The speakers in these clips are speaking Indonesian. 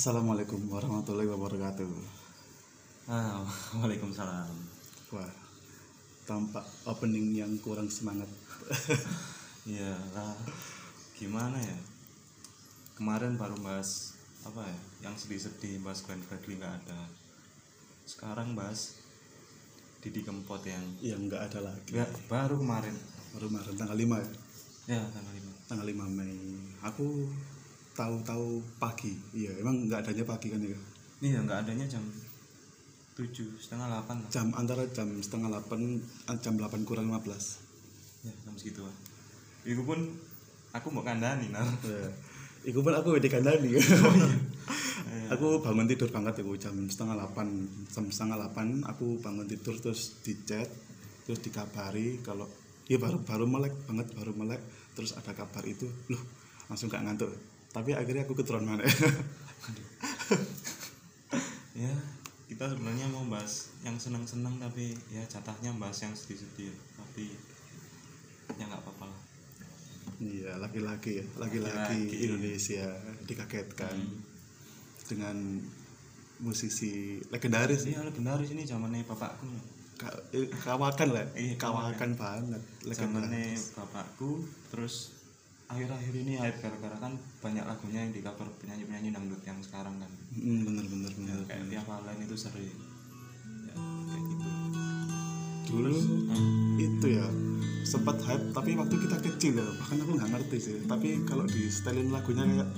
Assalamualaikum warahmatullahi wabarakatuh. Ah, Waalaikumsalam. Wah, tampak opening yang kurang semangat. Iya lah, gimana ya? Kemarin baru bahas apa ya? Yang sedih-sedih bahas Glenn Fredly nggak ada. Sekarang bahas Didi Kempot yang yang nggak ada lagi. ya, baru kemarin. Baru kemarin tanggal 5 ya. Ya tanggal lima. Tanggal 5 Mei. Aku tahu-tahu pagi. Iya, emang nggak adanya pagi kan ya. Iya nggak adanya jam tujuh setengah delapan lah. Jam antara jam setengah 8 jam 8 kurang 15. Ya jam segitu lah. Itu pun aku mau kandani nar. Ya. Iku pun aku wedi kandani. aku bangun tidur banget ya jam setengah 8 jam setengah 8 aku bangun tidur terus di chat terus dikabari kalau ya baru baru melek banget baru melek terus ada kabar itu loh langsung gak ngantuk tapi akhirnya aku keturun mana? Ya kita sebenarnya mau bahas yang senang-senang tapi ya jatahnya bahas yang sedih-sedih. Tapi ya nggak apa-apa lah. Iya laki-laki ya. Laki-laki. Indonesia dikagetkan dengan musisi legendaris. Iya legendaris ini zamannya bapakku. Ka- eh, kawakan lah. Iya, kawakan banget zamannya legendaris. bapakku terus akhir-akhir ini hype gara-gara kan banyak lagunya yang di cover penyanyi-penyanyi dangdut yang sekarang kan. Hmm, bener bener ya, bener. Kayak Tia Valen itu sering. Ya kayak gitu. Dulu Nah, itu ya sempat hype tapi waktu kita kecil ya bahkan aku nggak ngerti sih. Tapi kalau di setelin lagunya kayak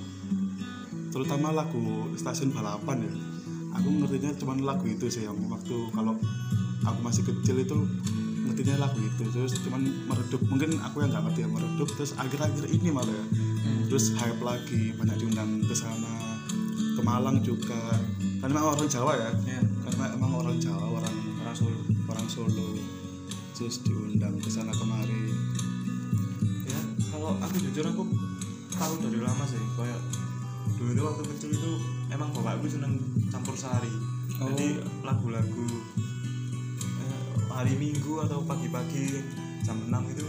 terutama lagu stasiun balapan ya aku ngertinya cuma lagu itu sih yang waktu kalau aku masih kecil itu ngertinya lagu itu. Terus cuman meredup mungkin aku yang nggak ngerti ya meredup terus akhir-akhir ini malah ya. Terus hype lagi banyak diundang ke sana. Ke Malang juga. Karena memang orang Jawa ya? Ya karena emang orang Jawa orang orang Solo. orang Solo. Terus diundang ke sana kemari. Ya kalau aku jujur aku tahu dari lama sih. Kayak dulu waktu kecil itu emang bapakku seneng campur sari. Oh. jadi lagu-lagu hari minggu atau pagi-pagi jam 6 itu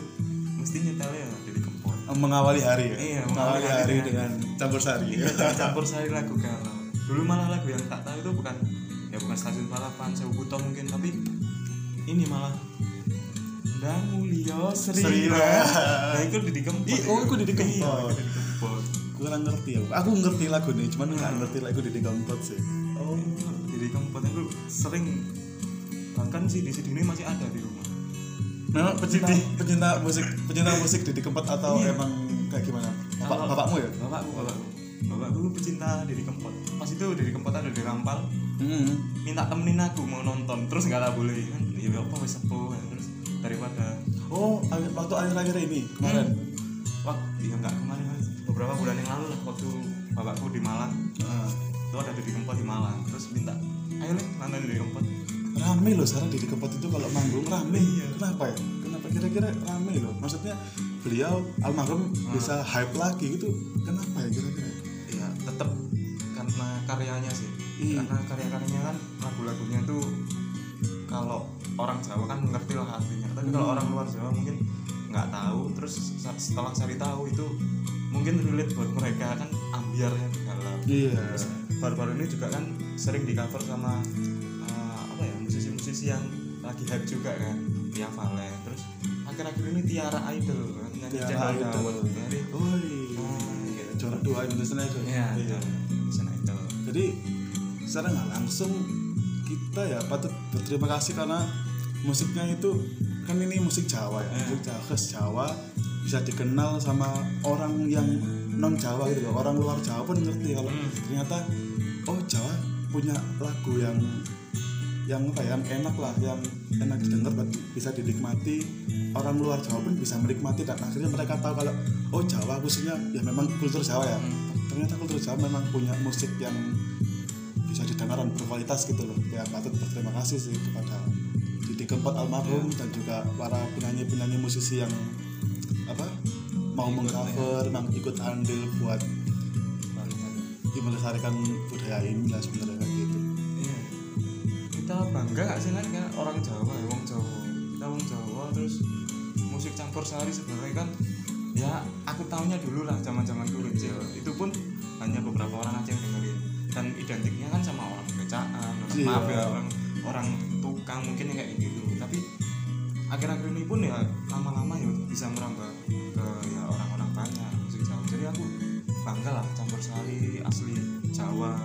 mesti nyetelnya jadi kempot. Mengawali hari ya? Iya, mengawali mengawali hari hari dengan campur sari. Campur sari lagu galau. Dulu malah lagu yang tak tahu itu bukan ya bukan stasiun balapan sewu buto mungkin tapi ini malah dan mulia serira nah itu di kempot oh, itu Didi Kempot. iya kurang ngerti ya. Aku ngerti lagu nih cuman nggak ngerti lagu di Kempot sih. Oh jadi kempot itu sering bahkan sih di sini masih ada di rumah. Memang pecinta pecinta musik pecinta musik di Kempot atau Iya. emang kayak gimana? Bapak Kalau- bapakmu ya? Bapakku bapakku. Bapakku pecinta Didi Kempot. Pas itu Didi Kempot ada di Rampal. Hmm. minta temenin aku mau nonton terus nggak lah boleh. Kan ya apa wes sepuh kan. terus daripada oh akhir- waktu akhir-akhir ini kemarin? Wah iya nggak kemarin Mas. beberapa bulan yang lalu lah waktu bapakku di Malang. Ah. itu ada Didi Kempot di Malang. Terus minta ayo nih nonton Didi Kempot rame loh sekarang di Kempot itu kalau manggung rame. Iya. kenapa ya? Kenapa kira-kira rame loh? Maksudnya beliau almarhum bisa hype lagi gitu. Kenapa ya kira-kira? Ya tetap karena karyanya sih. Iya. karena karya-karyanya kan lagu-lagunya tuh kalau orang Jawa kan mengerti lah artinya. Tapi kalau orang luar Jawa mungkin nggak tahu. Terus setelah cari tahu itu mungkin relate buat mereka kan ambiarnya dalam. Iya. Terus baru-baru ini juga kan sering di cover sama musisi-musisi yang lagi hype juga kan Tia Valen terus akhir-akhir ini Tiara Idol kan nyanyi Tiara Idol. Jadi, Oi, nah, gitu. juara dua Indonesia itu. Iya, iya. Channel Idol. Jadi secara nggak langsung kita ya patut berterima kasih karena musiknya itu kan ini musik Jawa ya, Iya. musik Jawa khas Jawa bisa dikenal sama orang yang non Jawa gitu loh. Orang luar Jawa pun ngerti kalau Hmm. ternyata oh Jawa punya lagu yang yang apa ya, yang enak lah, yang enak didengar bisa dinikmati. Orang luar Jawa pun bisa menikmati dan akhirnya mereka tahu kalau oh Jawa khususnya ya memang kultur Jawa ya. Ternyata kultur Jawa memang punya musik yang bisa didengar dan berkualitas gitu loh. Ya patut berterima kasih sih kepada Didi Kempot almarhum dan juga para penyanyi-penyanyi musisi yang apa mau mengcover, mau ikut andil buat ya, melestarikan budaya ini lah sebenarnya. Kita bangga gak sih kan orang Jawa ya, wong Jawa. Kita wong Jawa terus musik campur sari sebenarnya kan ya aku tahunya dulu lah zaman zaman dulu kecil. Itu pun hanya beberapa orang aja yang dengerin. Dan identiknya kan sama orang becaan orang Iya. maaf ya orang orang tukang mungkin kayak gitu. Tapi akhir-akhir ini pun ya lama-lama ya bisa merambah ke ya orang-orang banyak musik Jawa. Jadi aku bangga lah campur sari asli Jawa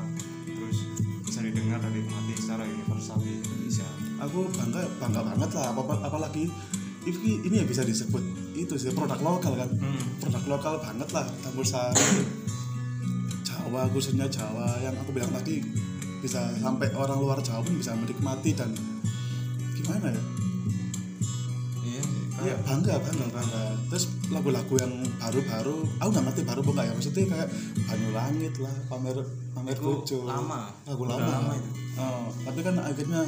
didengar dan dinikmati secara universal di Indonesia. Aku bangga bangga banget lah apa apalagi ini ini ya bisa disebut itu sih produk lokal kan. Hmm. produk lokal banget lah campur sari. Jawa khususnya Jawa yang aku bilang tadi bisa sampai orang luar Jawa pun bisa menikmati dan gimana ya ya bangga bangga bangga. Terus lagu-lagu yang baru-baru aku nggak ngerti baru bukan ya. Maksudnya kayak Banyu Langit lah pamer pamer bojo. lama. lagu lama, lama itu. Oh, tapi kan akhirnya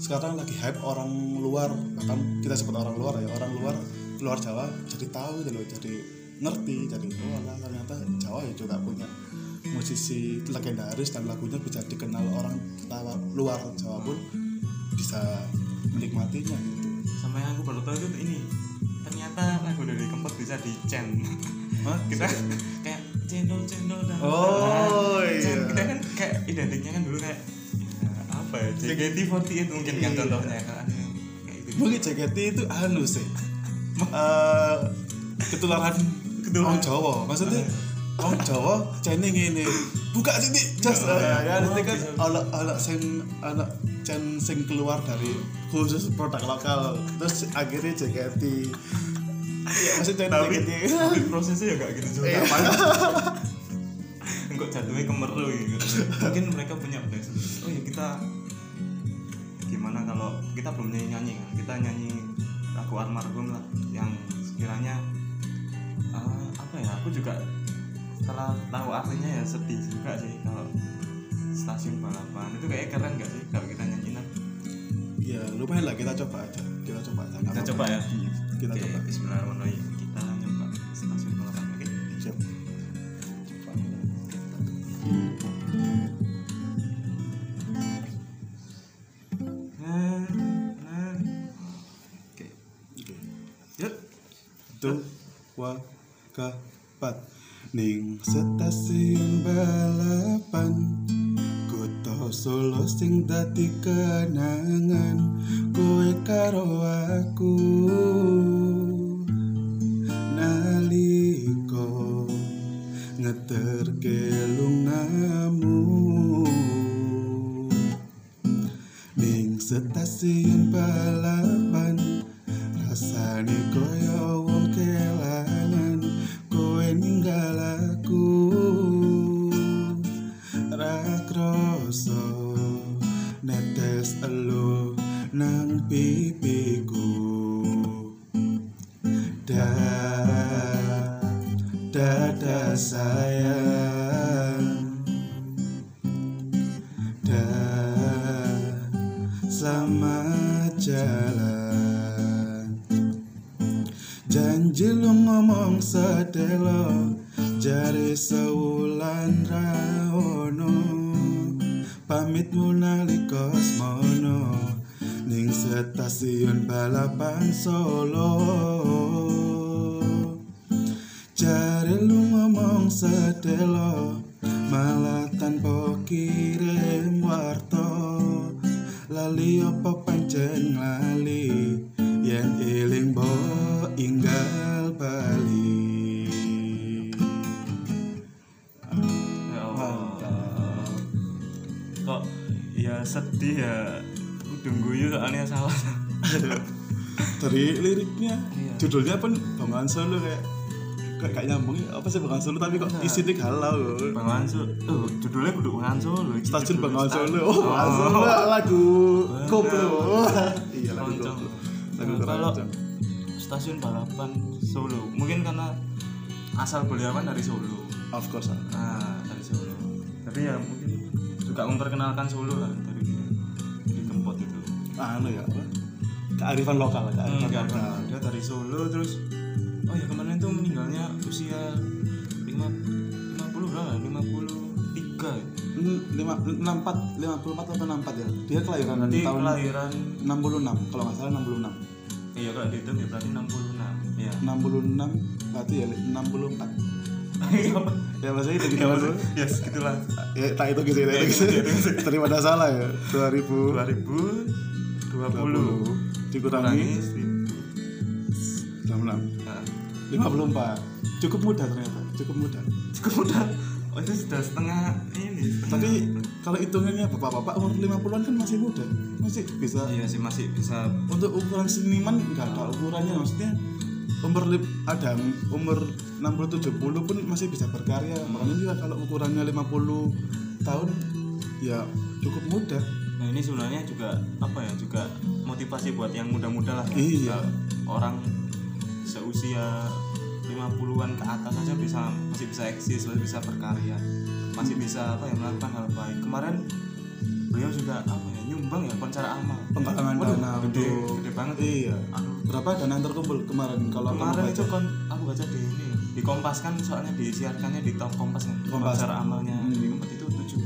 sekarang lagi hype orang luar. Bahkan kita sebut orang luar ya orang luar luar Jawa jadi tahu loh jadi ngerti jadi oh alah, ternyata Jawa ya juga punya musisi legendaris dan lagunya bisa dikenal orang luar Jawa pun bisa menikmatinya. gitu sama yang aku baru tahu itu ini. Ternyata lagu dari Kempot bisa di chain. Hah? kita kayak cendol cendol dan Oh, Nah, iya. kita kan kayak identiknya kan dulu kayak ya, apa ya JKT48 mungkin kan Iya. contohnya. Kan mungkin JKT itu anu sih. Eh, ketularan Ketularan. orang Jawa. Maksudnya orang Jawa? Cene ngene. Buka sini just Oh, ya kan oh, nanti kan bisa. anak anak sing anak cen sing keluar dari khusus produk lokal. Terus akhirnya JKT ya maksudnya tapi, JKT tapi prosesnya ya gak gitu juga. Iya. kok jatuhnya kemeru gitu mungkin mereka punya sendiri oh ya kita gimana kalau kita belum nyanyi nyanyi kan? Kita nyanyi lagu almarhum lah yang sekiranya eh, apa ya? Aku juga setelah tahu artinya ya sedih juga sih kalau stasiun balapan. Itu kayak keren gak sih kalau kita nyanyi nah ya lumayan lah kita coba aja. Kita coba aja. Kita coba ya? Hmm, kita Oke, coba. Bismillahirrahmanirrahim. Kita nyoba stasiun balapan oke? Siap. Nah nah. Oke. Oke. yuk. Dua keempat ning stasiun balapan kota Solo sing dadi kenangan kowe karo aku. Naliko ngeterke lungamu. Ning stasiun balapan rasane koyo sewulan raono pamit nalika mono ning stasiun balapan Solo. Jare lu ngomong sedelo malah tanpa kirim warto lali apa pancen lali yen eling bo inggal bali sedih ya. Udung guyu soalnya salah. Dari liriknya. Iya. judulnya pun bangunan Solo kayak kayak gak nyambung apa sih bangunan Solo? Tapi kok Enggak. isinya galau Bangunan Solo. Oh judulnya kudu Bangunan Solo. Stasiun bangunan Solo. Oh, langsung lagu koplo. Iya lagu koplo. Lagu kalau stasiun balapan Solo. Mungkin karena asal beliau kan dari Solo. Of course. Ah. nah dari Solo. Tapi ya mungkin juga memperkenalkan Solo lah dari dia di tempat itu. Anu ya apa? Kearifan lokal kearifan Hmm, lokal. dia dari Solo terus oh ya kemarin tuh meninggalnya usia lima lima puluh berapa lima puluh tiga. Hmm, lima enam empat lima puluh empat atau enam empat ya? Dia kelahiran berarti tahun kelahiran enam puluh enam kalau nggak salah enam puluh enam. Iya kalau dihitung ya berarti enam puluh enam ya enam puluh enam berarti ya enam puluh empat ya maksudnya itu tiga puluh ya segitulah ya tak itu gitu ya itu, itu, itu. daripada salah ya 2000 2020 dikurangi kurangi 96 Nah, 54 cukup mudah ternyata cukup mudah. Cukup mudah? Oh itu sudah setengah ini setengah. tapi kalau hitungannya bapak-bapak umur 50-an kan masih muda. Masih bisa iya sih masih bisa. Untuk ukuran seniman nggak ada ukurannya maksudnya umur lip, ada umur 60 70 pun masih bisa berkarya makanya juga kalau ukurannya 50 tahun ya cukup muda nah ini sebenarnya juga apa ya juga motivasi buat yang muda-muda lah ya. Iya. Orang seusia 50-an ke atas aja bisa masih bisa eksis masih bisa berkarya masih bisa apa ya melakukan hal baik kemarin beliau juga apa ya nyumbang ya konser amal. Penggalangan dana gede, gede banget. Iya. Aduh, berapa dana yang terkumpul kemarin kalau kemarin itu kon aku baca di ini di Kompas kan soalnya disiarkannya di top Kompas kan Kompas. konser amalnya. Hmm. di Kompas itu tujuh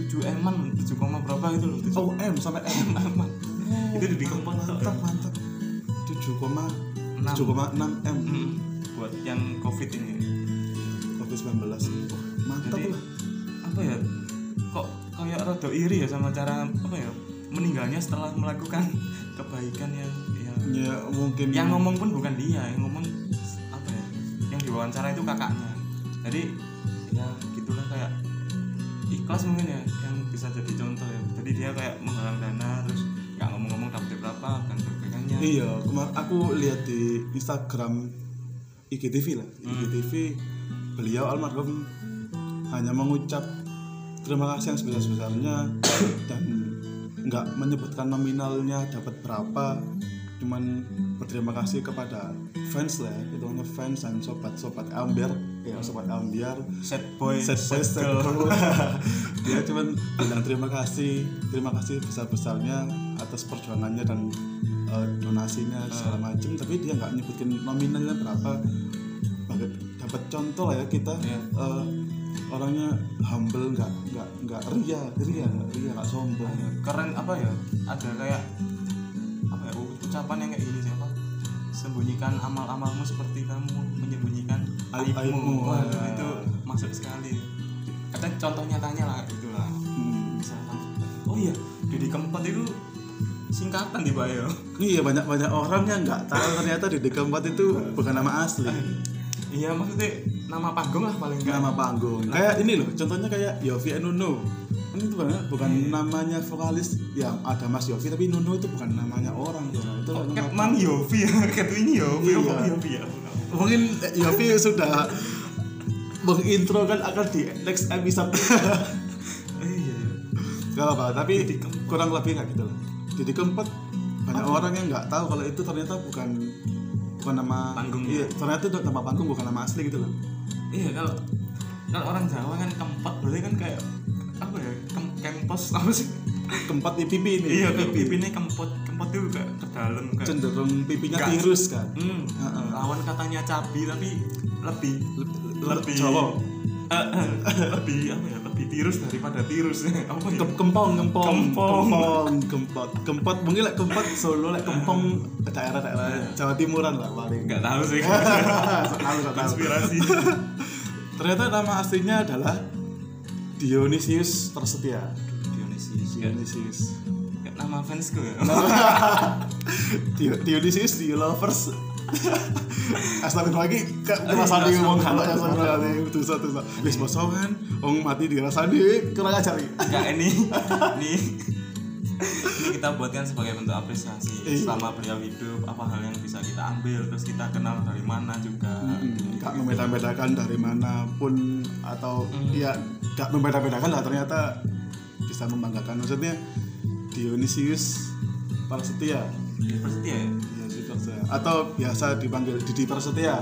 tujuh eman tujuh koma berapa itu loh tujuh. Oh M sampai M. Eman. Itu di Kompas mantap. Mantap 7,6 enam. 7,6 M. Mm, buat yang covid ini. COVID 19 mantap Jadi, lah. apa ya kok kayak rada iri ya sama cara apa ya meninggalnya setelah melakukan kebaikan yang yang ya mungkin. yang ngomong pun bukan dia yang ngomong apa ya yang diwawancara itu kakaknya. Jadi ya gitulah kayak ikhlas mungkin ya yang bisa jadi contoh ya. Jadi dia kayak menggalang dana terus nggak ngomong-ngomong dapat berapa dan kebaikannya Iya, kemarin aku lihat di Instagram IGTV lah, Hmm. IGTV beliau almarhum hanya mengucap terima kasih yang sebesar-besarnya dan nggak menyebutkan nominalnya dapat berapa, cuman berterima kasih kepada fans lah, ya, itu hanya fans dan sobat-sobat Ambiar, ya sobat Ambiar, set boy set boy, set girl. dia cuman bilang terima kasih. Terima kasih besar besarnya atas perjuangannya dan eh, donasinya segala macam tapi dia nggak nyebutin nominalnya berapa. Dapat contoh lah ya kita Iya. eh, orangnya humble nggak nggak nggak ria ria nggak ria nggak sombong. Ya, keren apa ya? Ada kayak apa ya ucapan yang kayak gini siapa? Sembunyikan amal-amalmu seperti kamu menyembunyikan Aib- aibmu. Wah. itu masuk sekali. Katanya contoh nyatanya lah itulah Hmm. misalkan oh iya Didi Kempot itu singkatan di bio. Iya banyak banyak orang yang nggak tahu ternyata di keempat itu bukan nama asli. Iya maksudnya nama panggung lah paling enggak. nama panggung. Kayak ini loh contohnya kayak Yofi and Nuno. Kan itu bukan, bukan Iya. namanya vokalis yang ada Mas Yofi tapi Nuno itu bukan namanya orang ya. itu Oh, nama Catman Yofi ya? Catwin Yofi Iya. apa Yofi ya? Mungkin Yofi sudah mengintro kan akan di next episode. Eh, iya iya. gak apa tapi kurang lebih kayak gitu lah. Jadi keempat banyak orang yang nggak tahu kalau itu ternyata bukan bukan nama Panggung. iya ternyata itu nama panggung bukan nama asli gitu loh Iya kalau kalau orang Jawa kan kempot berarti kan kayak apa ya kem kempos apa sih? keempat di pipi ini Iya kayak pipinya kempot kempot itu kayak ke dalam kayak cenderung pipinya Nggak. tirus kan hmm, Heeh. lawan katanya cabi tapi lebih lebih Jawa eh, lebih apa ya? Lebih tirus daripada tirus. Apa ya? Kem- kempong kempong Kempong. kempong kempot kempot mungkin lek kempot Solo lek kempong daerah-daerah Jawa Timuran lah paling. Nggak tahu sih. Konspirasi. Ternyata nama aslinya adalah Dionysius tersetia Dionysius. Dionysius. Nama fansku ya? Dio- Dionysius di lovers Astagfirullah lagi rasani ngomong kalau ya astagfirullah dosa dosa wis bosongan wong mati dirasani kurang ajar iki. Enggak ini ini ini kita buatkan sebagai bentuk apresiasi Iya. selama beliau hidup apa hal yang bisa kita ambil terus kita kenal dari mana juga. Nggak membeda-bedakan dari mana pun atau Hmm. ya nggak membeda-bedakan lah. Ternyata bisa membanggakan. Maksudnya Dionysius Prasetya. Prasetya ya ya atau biasa dipanggil Didi Prasetya.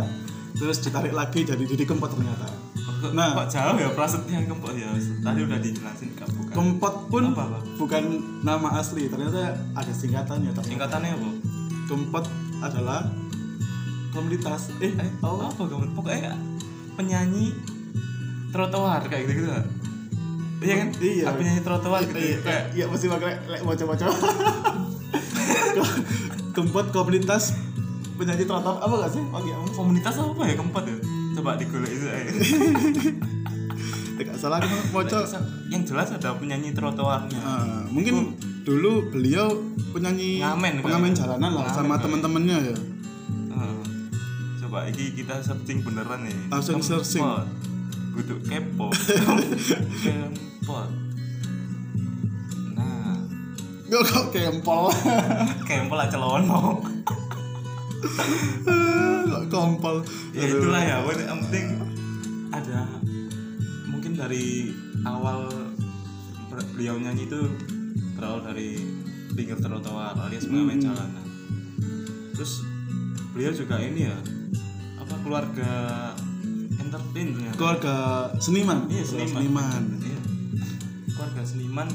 Terus ditarik lagi jadi Didi Kempot ternyata. Nah. kok jauh ya Prasetya kempot? Ya tadi udah dijelasin kak bukan? Kempot pun Apa, apa? bukan nama asli. Ternyata ada singkatannya ternyata. singkatannya apa? Kempot adalah komunitas. Eh, eh tahu apa kamu pokoknya penyanyi trotoar kayak gitu gitu iya kan? Iya. Penyanyi trotoar gitu iya, kayak iya mesti pakai lek Kempot komunitas penyanyi trotoar apa gak sih? Oh iya, komunitas apa ya kempot ya coba digolek itu eh. Tidak salah aku mau yang jelas ada penyanyi trotoarnya Ah, mungkin dulu beliau penyanyi Ngamen, kan? pengamen jalanan lah Ngamen, sama kan? teman-temannya ya. Heeh. coba ini kita searching beneran nih Langsung searching. butuh kepo kempot nah Gue kok kempol. kempol aja celono kok kompol. ya itulah ya yang penting ada mungkin dari awal beliau nyanyi itu berawal dari pinggir trotoar alias pengamen Hmm. jalanan terus beliau juga ini ya apa keluarga entertain ternyata Keluarga seniman. iya seniman seniman. Iya. keluarga seniman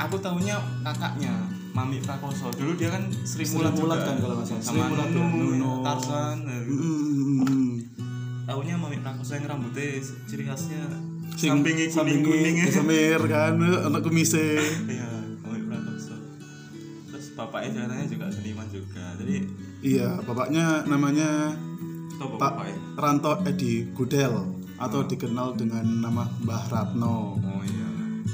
aku tahunya kakaknya Mami Prakoso dulu dia kan Sri Mulat juga kan kalau nggak salah. sama Sri Mulat ya, Nunu, Nunu. Tarsan ya. Mm, tahunya Mami Prakoso yang rambutnya ciri khasnya sampingnya kuning kuning sampingi kesemir kan, anak kumise. iya Mami Prakoso terus bapaknya jalannya juga seniman juga jadi Iya, bapaknya namanya Pak Ranto Edi Gudel atau dikenal dengan nama Mbah Ratno. oh iya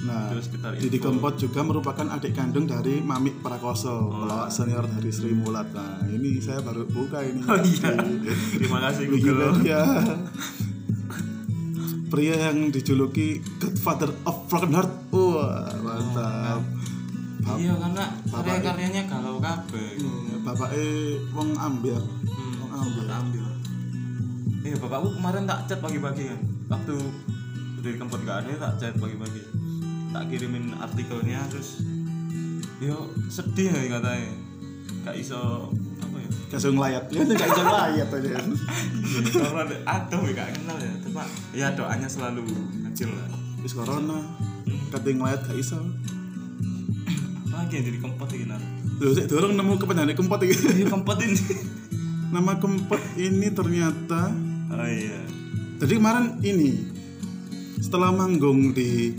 Nah, kita Didi. Kempot juga merupakan adik kandung dari Mamik Prakoso, Oh. pelawak senior dari Sri Mulat. Nah, ini saya baru buka ini. oh iya terima kasih Google Wikipedia. Pria yang dijuluki Godfather of Broken Heart. Wah, mantap. Bap- iya karena karya-karyanya galau kabeh Bapaknya wong ambil. Hmm, Wong ambil. ambil. Iya bapakku kemarin tak chat pagi-pagi kan. Waktu dari kempot gak ada tak chat pagi-pagi. Tak kirimin artikelnya terus yo sedih ya katanya. Gak iso apa ya? Kasih ngelayat. Ya, gak bisa ngelayat aja. Aduh ya gak kenal ya. Cuma ya doanya selalu kecil lah. Wis corona. Hmm. Kata ngelayat gak iso. Lagi yang jadi kempot ini nar. Loh, sik dorong nemu kepenyanyi kempot iki. Iya kempot ini. Nama kempot ini ternyata Oh iya. Jadi kemarin ini setelah manggung di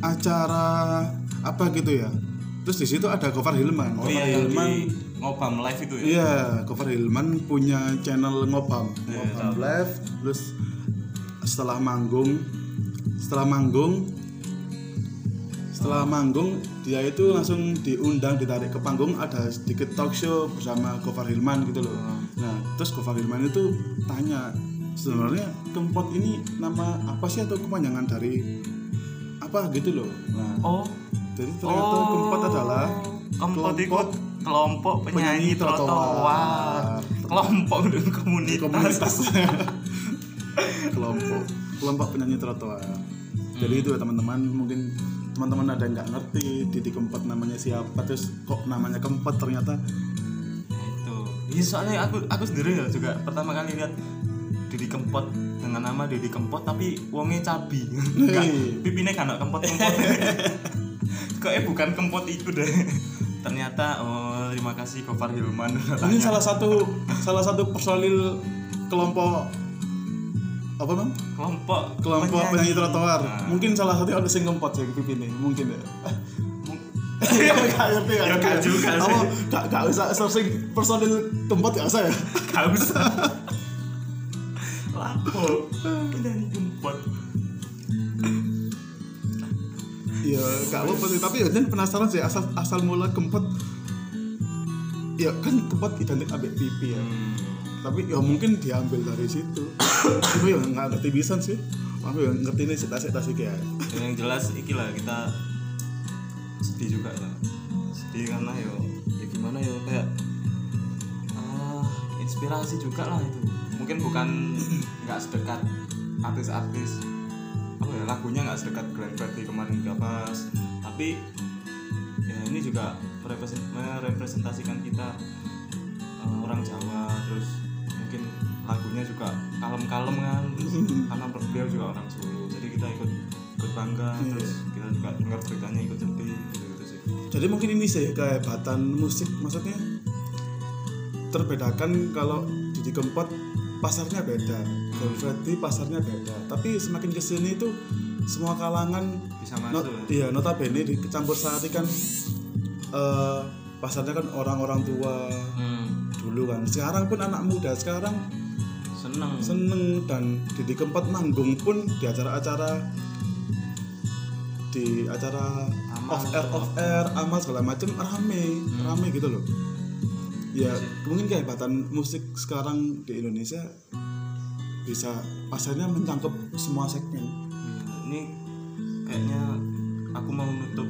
acara apa gitu ya. Terus di situ ada Gofar Hilman. Oh iya Hilman. di ngobam live itu ya. Iya, Gofar Hilman punya channel ngobam, Iya, ngobam tahu. live. Terus setelah manggung, setelah manggung, setelah manggung dia itu langsung diundang ditarik ke panggung ada sedikit talk show bersama Gofar Hilman gitu loh. Oh. Nah, terus Gofar Hilman itu tanya sebenarnya kempot ini nama apa sih atau kepanjangan dari apa gitu loh. Nah, Oh. jadi ternyata kempot adalah Kempot itu kelompok kelompok penyanyi, penyanyi trotoar. Kelompok dan komunitas. komunitas kelompok kelompok penyanyi trotoar jadi itu ya teman-teman mungkin teman-teman ada yang nggak ngerti Didi Kempot namanya siapa terus kok namanya Kempot ternyata itu. Iya soalnya aku aku sendiri ya juga pertama kali lihat Didi Kempot dengan nama Didi Kempot tapi wongnya cabi. Enggak, pipine kan kempot kempot. Kok eh bukan kempot itu deh. Ternyata oh terima kasih Gofar Hilman. Ini salah satu salah satu personil kelompok apa bang? Kelompok. Kelompok penyanyi. trotoar. Nah. mungkin salah satu ada sing Kempot ya pipine. Mungkin ya Ya gak ngerti Ya, gak juga sih. Apa, gak, gak usah searching personil tempat gak usah ya? Gak usah Lapo Penyanyi kempot Iya, gak apa sih. Tapi ya penasaran sih asal asal mula kempot. Ya kan kempot identik ambek pipi ya. Tapi ya mungkin diambil dari situ. Tapi ya nggak ngerti bisa sih. Aku ya ngerti ini sih kayak. Dan yang jelas iki lah kita sedih juga lah sedih karena yo ya gimana yo kayak ah, inspirasi juga lah itu mungkin bukan nggak sedekat artis-artis apa ya lagunya nggak sedekat Glenn Fredly kemarin Gapas tapi ya ini juga merepresent- merepresentasikan kita eh, orang Jawa. Terus mungkin lagunya juga kalem-kalem kan terus karena beliau juga orang Solo jadi kita ikut ikut bangga terus kita juga dengar beritanya ikut sedih gitu, gitu sih. Jadi mungkin ini sih kehebatan musik maksudnya terbedakan kalau Didi Kempot pasarnya beda, Freddy pasarnya beda. Tapi semakin ke sini itu semua kalangan bisa not, masuk ya. iya notabene dicampur saat kan eh, pasarnya kan orang-orang tua hmm. dulu kan sekarang pun anak muda sekarang seneng seneng dan Didi Kempot manggung pun di acara-acara di acara Amal. off air off air amal segala macam rame rame gitu loh ya mungkin kehebatan musik sekarang di Indonesia bisa pasarnya mencangkup semua segmen. Hmm, ini kayaknya aku mau nutup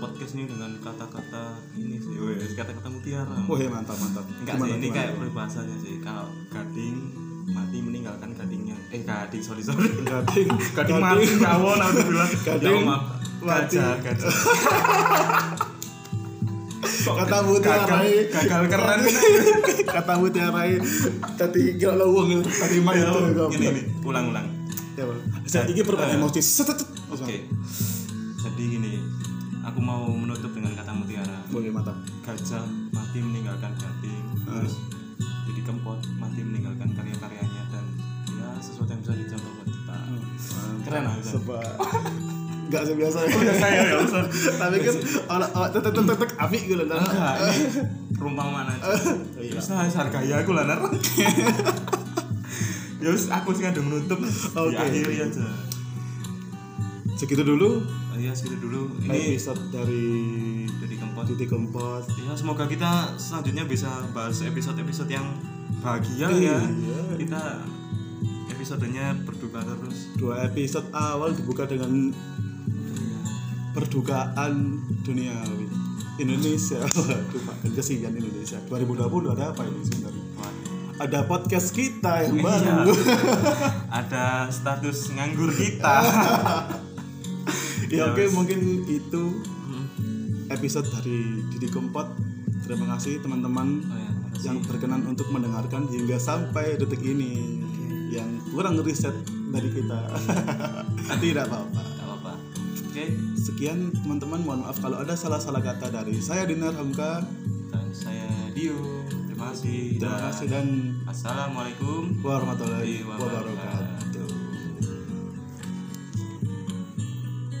podcast ini dengan kata-kata ini sih. Wes kata-kata mutiara. Wah ya mantap mantap. Enggak sih ini kayak peribahasanya sih. Kalau gading mati meninggalkan gadingnya. Eh gading sorry sorry. Gading. Gading mati ngawon aku bilang Gading ya mati. gajah gajah Kok kata gagal- mutiarai gagal keren. Kata mutiarai tadi kira lo uang tadi main itu ini ini. Ulang-ulang ya Bang. saya ini perubahan Eh. emosi. Oke. Jadi gini aku mau menutup dengan kata mutiara. Boleh mantap. Gajah mati meninggalkan gading terus jadi kempot mati meninggalkan karya-karyanya dan ya sesuatu yang bisa dicontoh buat kita. Keren, ah, bisa. Sebab Enggak sebiasa saya ya. Tapi kan orang orang tek tek tek tek api gitu loh. enggak perumpamaan aja Iya. terus nah, harganya aku lah nar ya wis, aku sih ada menutup Oke. diakhiri aja Segitu dulu Oh, iya segitu dulu ini episode dari jadi kempot Titik Kempot. ya semoga kita selanjutnya bisa bahas episode-episode yang bahagia ya Iya. kita episodenya berduka terus Dua episode awal dibuka dengan perdukaan duniawi Indonesia. Pak, kesian Indonesia. 2020 ada apa ini sebenarnya? Ada podcast kita yang Iya. baru. ada status nganggur kita ya oke mungkin itu episode dari Didi Kempot. Terima kasih teman-teman oh ya yang berkenan untuk mendengarkan hingga sampai detik ini yang kurang riset dari kita tidak apa-apa Gak apa-apa oke sekian teman-teman. Mohon maaf kalau ada salah-salah kata dari saya Dinar Hamka. Dan saya Dio. Terima kasih. Terima kasih dan assalamualaikum warahmatullahi wabarakatuh